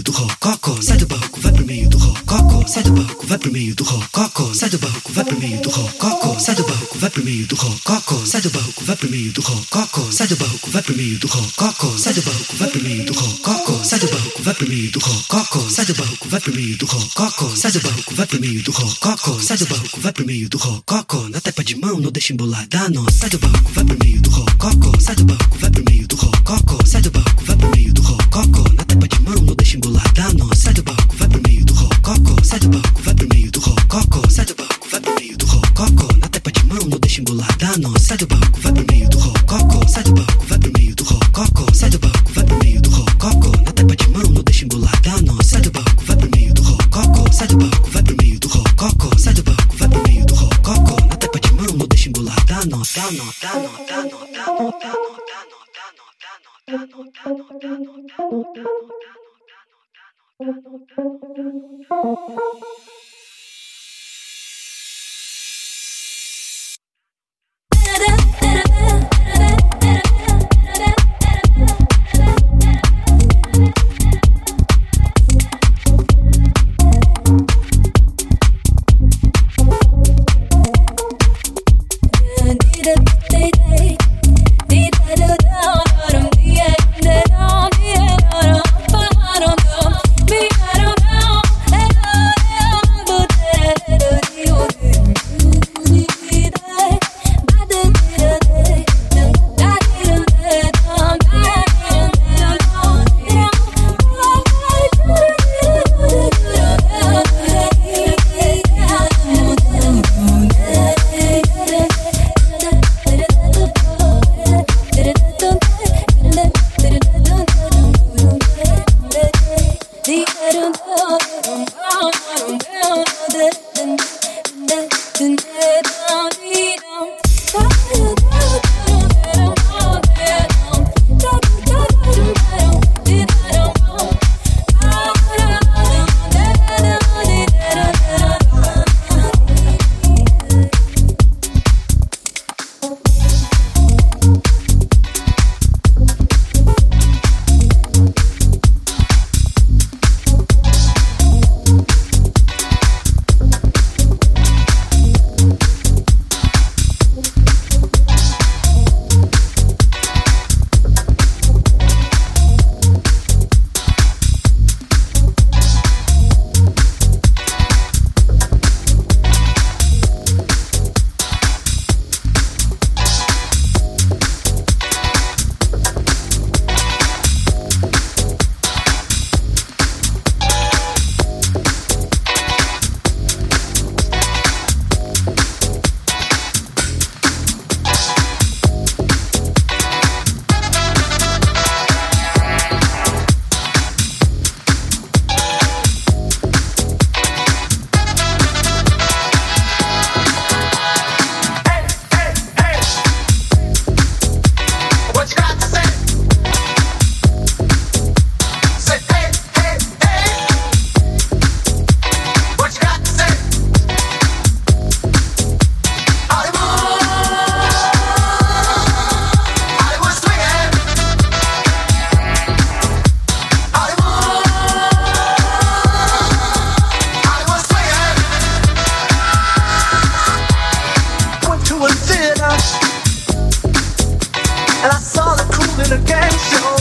meio do rococó, sai do barroco, vai pro meio do rococó, sai do barroco, vai pro meio do rococó, sai do barroco, vai pro meio do rococó, sai do barroco, vai pro meio do rococó, sai do barroco, vai pro meio do rococó, sai do barroco, vai pro meio do rococó, sai do barroco, vai pro meio do rococó, sai do barroco, vai pro meio do rococó, sai do barroco, vai pro meio do rococó, sai do barroco, vai pro meio do rococó, sai do vai pro meio do rococó, na tapa de mão não deixa embolada, não. sai do barroco, vai pro meio do rococó, sai do barroco, vai pro meio do rococó, sai do barroco, vai pro meio do rococó, rococo, na tapa de mão, deixa embolada, não, sai do banco, vai pro meio do rococo, sai do banco, vai pro meio do rococo, sai do banco, vai pro meio do rococo, na tapa de mão, deixa embolada, não, sai do banco, vai pro meio do rococo, sai do banco, vai pro meio do rococo, sai do banco, vai pro meio do rococo, na tapa de mão, deixa embolada, não, sai do banco, vai pro meio do rococo, sai do banco, vai pro meio do rococo, sai do banco, vai pro meio do rococo, na tapa de mão, deixa embolada, não, dá, não, dá, não, dá, não, dá, não, dá, não, dá, não, dá, Da da da da the game show.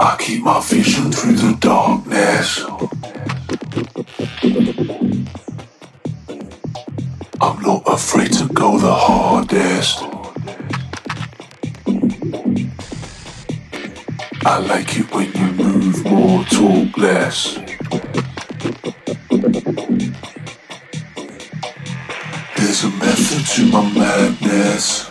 I keep my vision through the darkness. I'm not afraid to go the hardest. I like it when you move more, talk less. There's a method to my madness.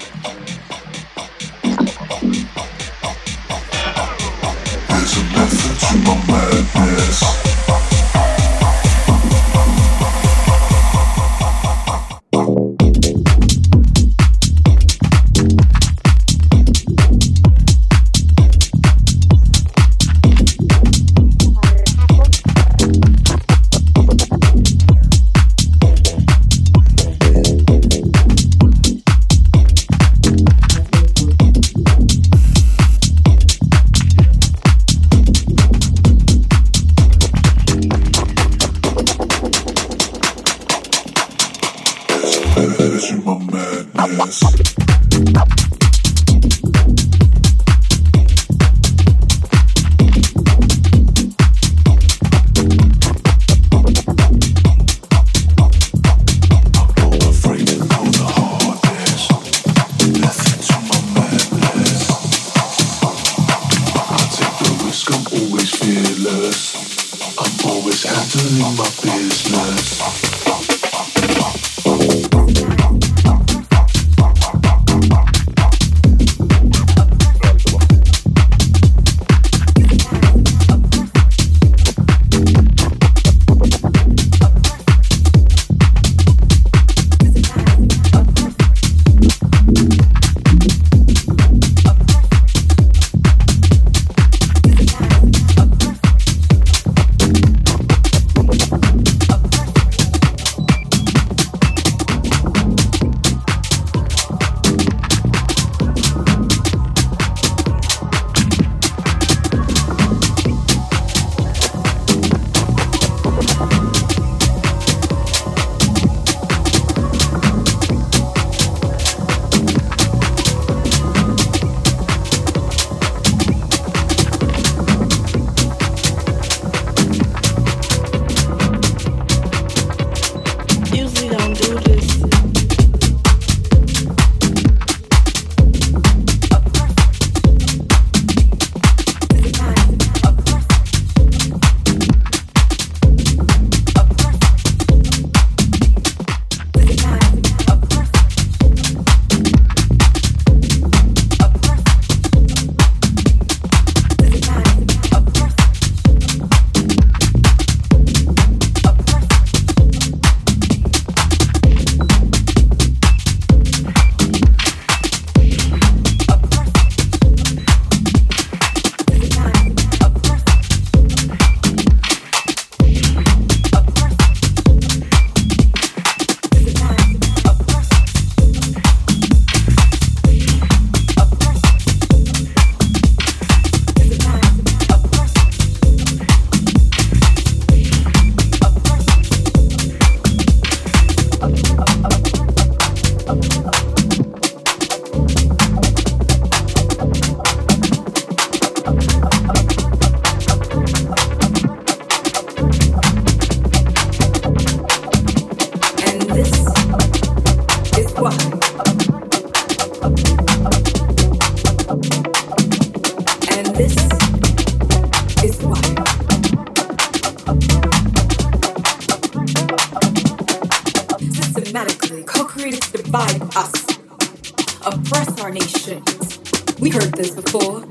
Heard this before.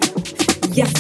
Yes,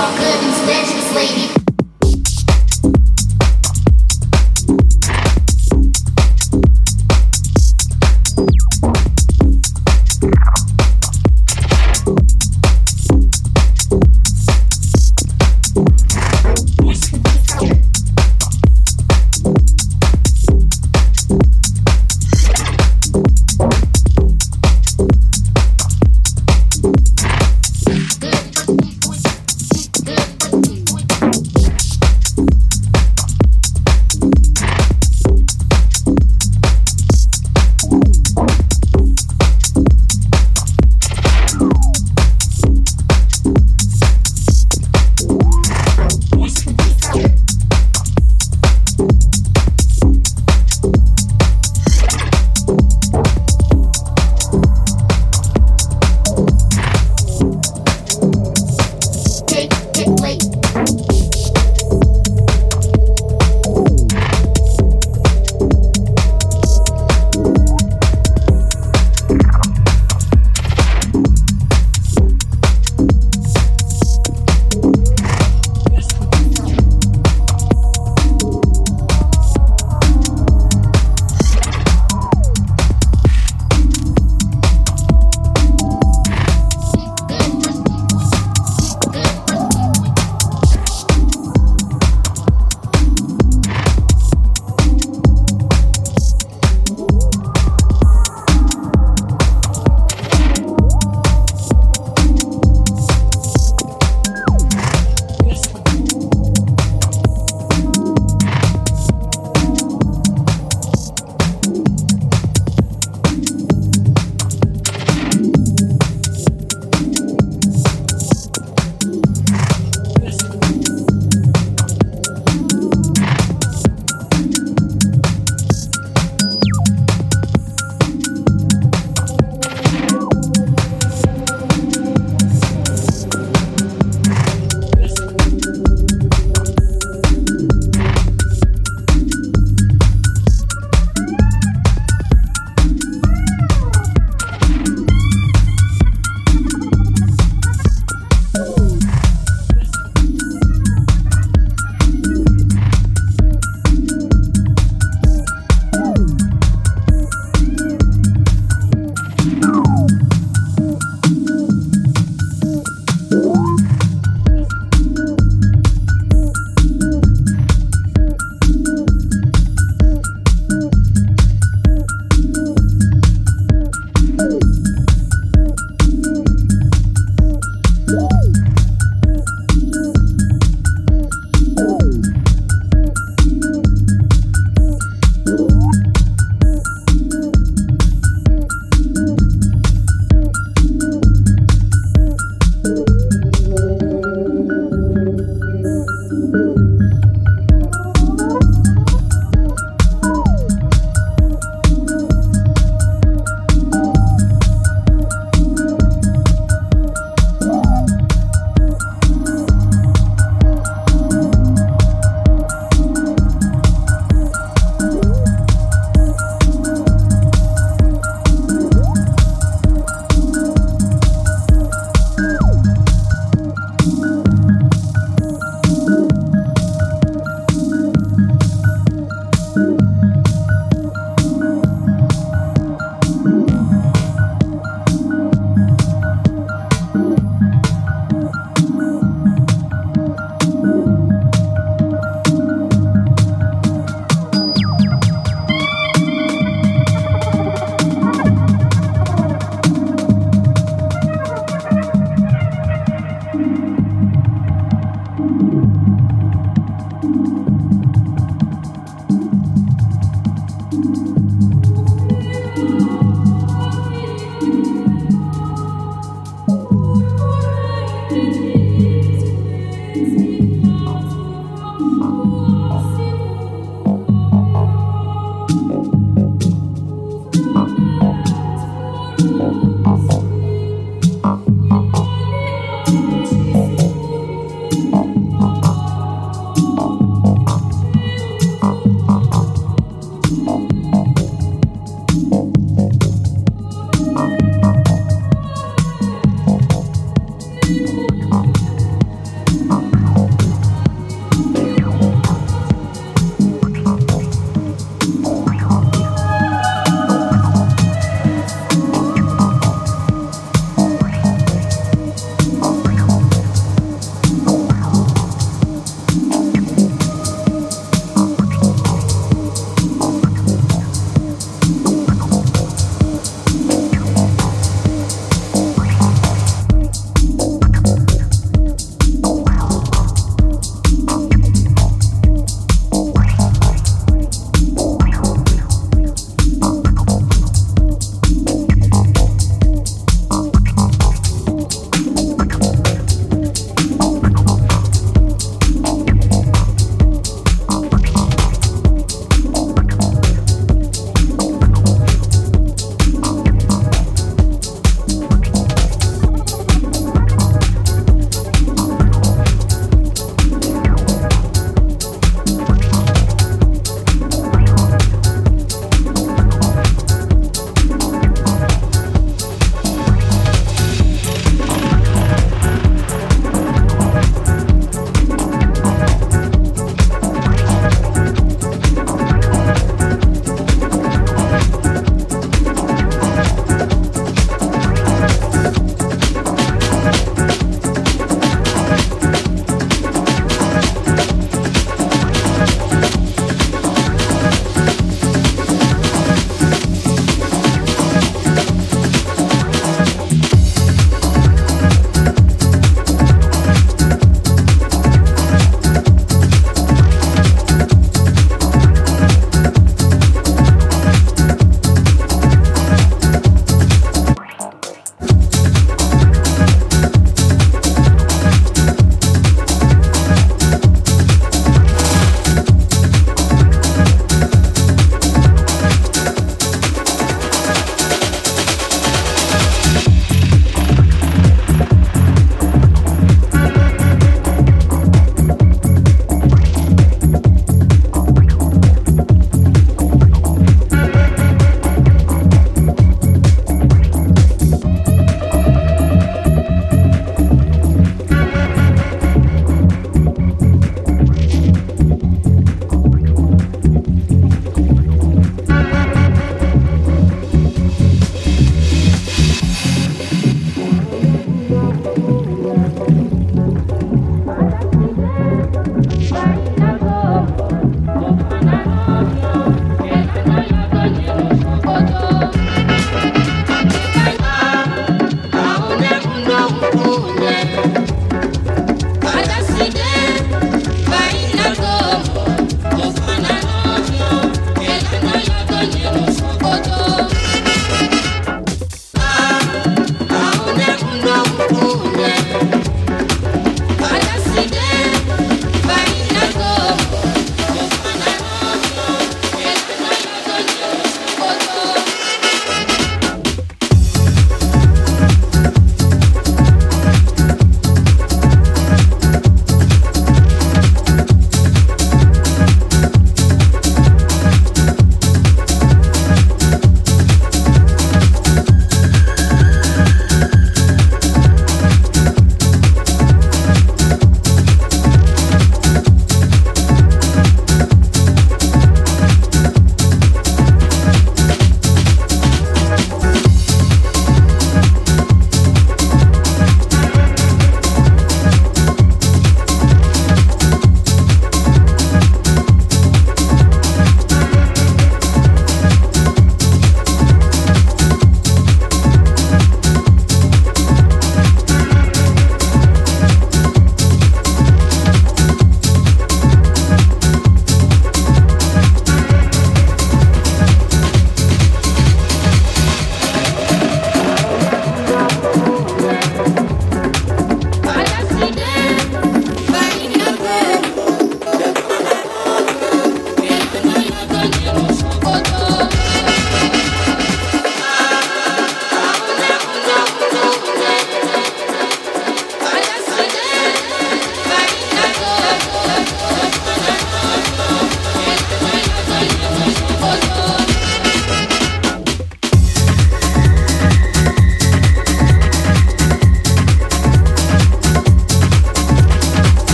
so good and statues, lady.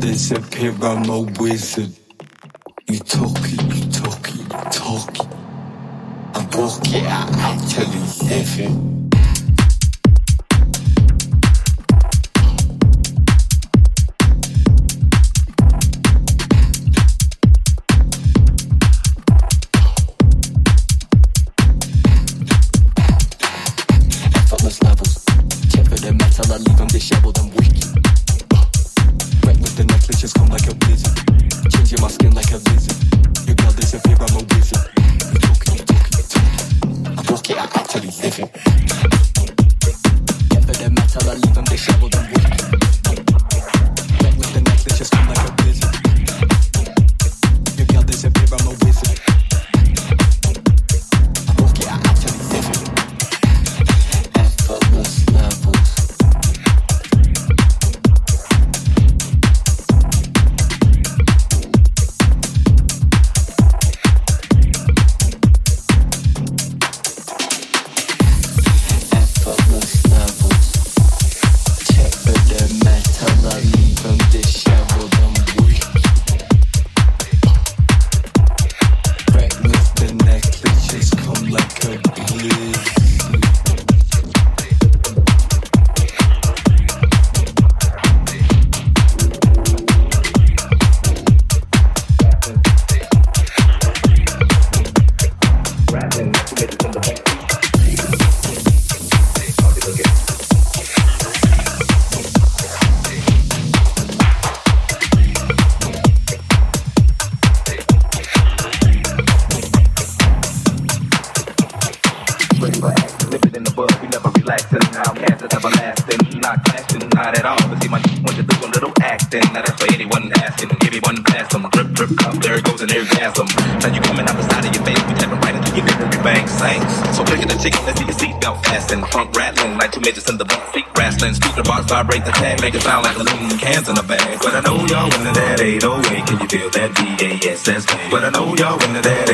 Disappear, I'm a wizard. You talking, you talking, you talking. I walk it, I actually live it. disheveled. know when they're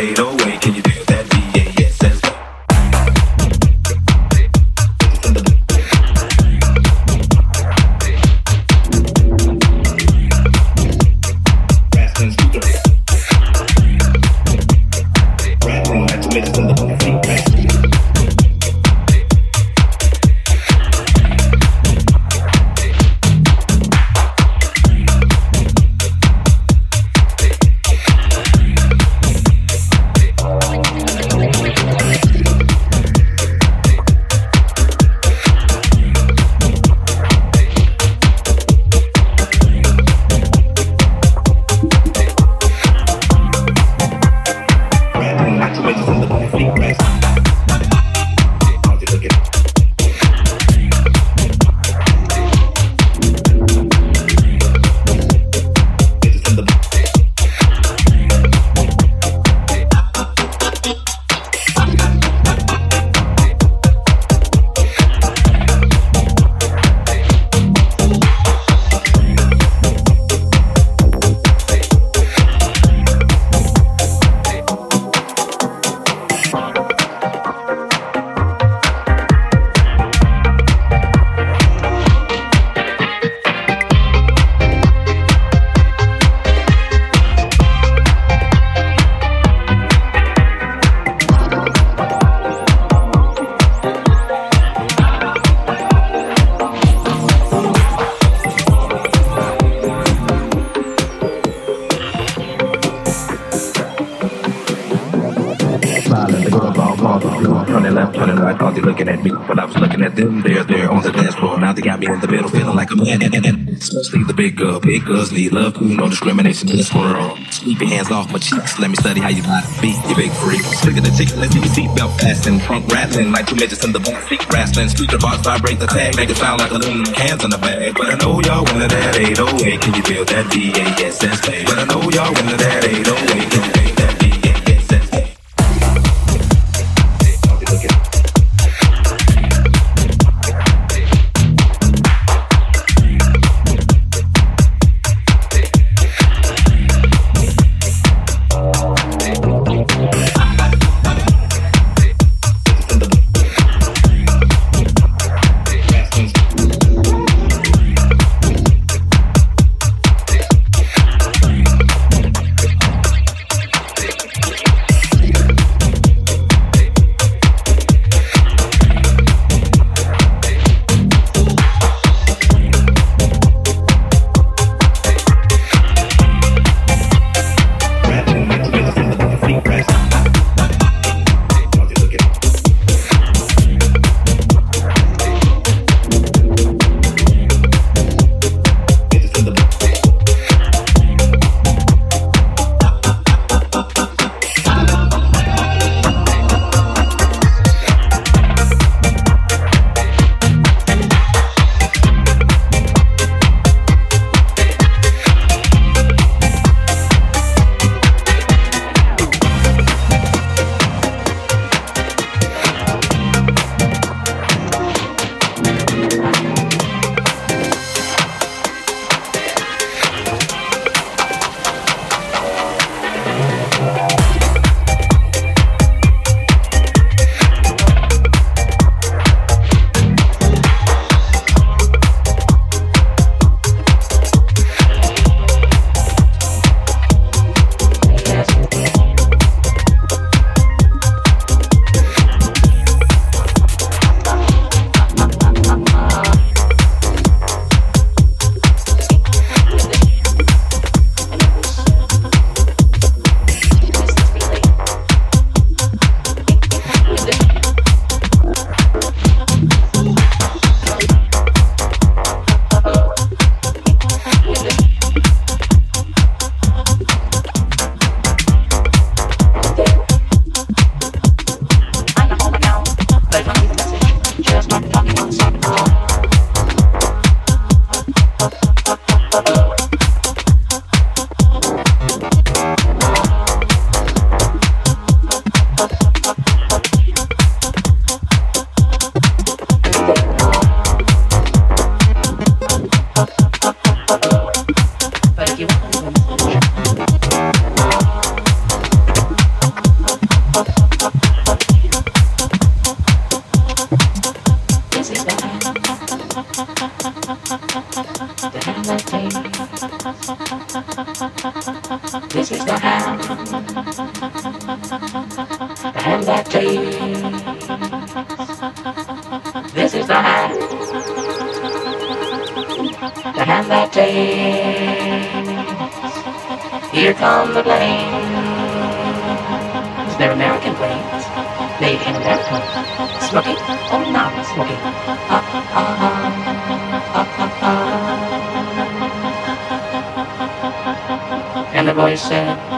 break up. Because need love, cool, no discrimination in this world. Keep your hands off my cheeks, let me study how you lie to beat, you big freak. Sick the chicken, let's see your seatbelt fastened. Trunk rattling like two midgets in the back seat wrestling. Speaker box vibrate the tag, make it sound like aluminum cans in the bag. But I know y'all winning that 808, can you feel that D-A-S-S. But I know y'all wanted that 808, up. Here come the planes. They're American planes. Made in America. Smoking oh, or not smoking. And the voice said,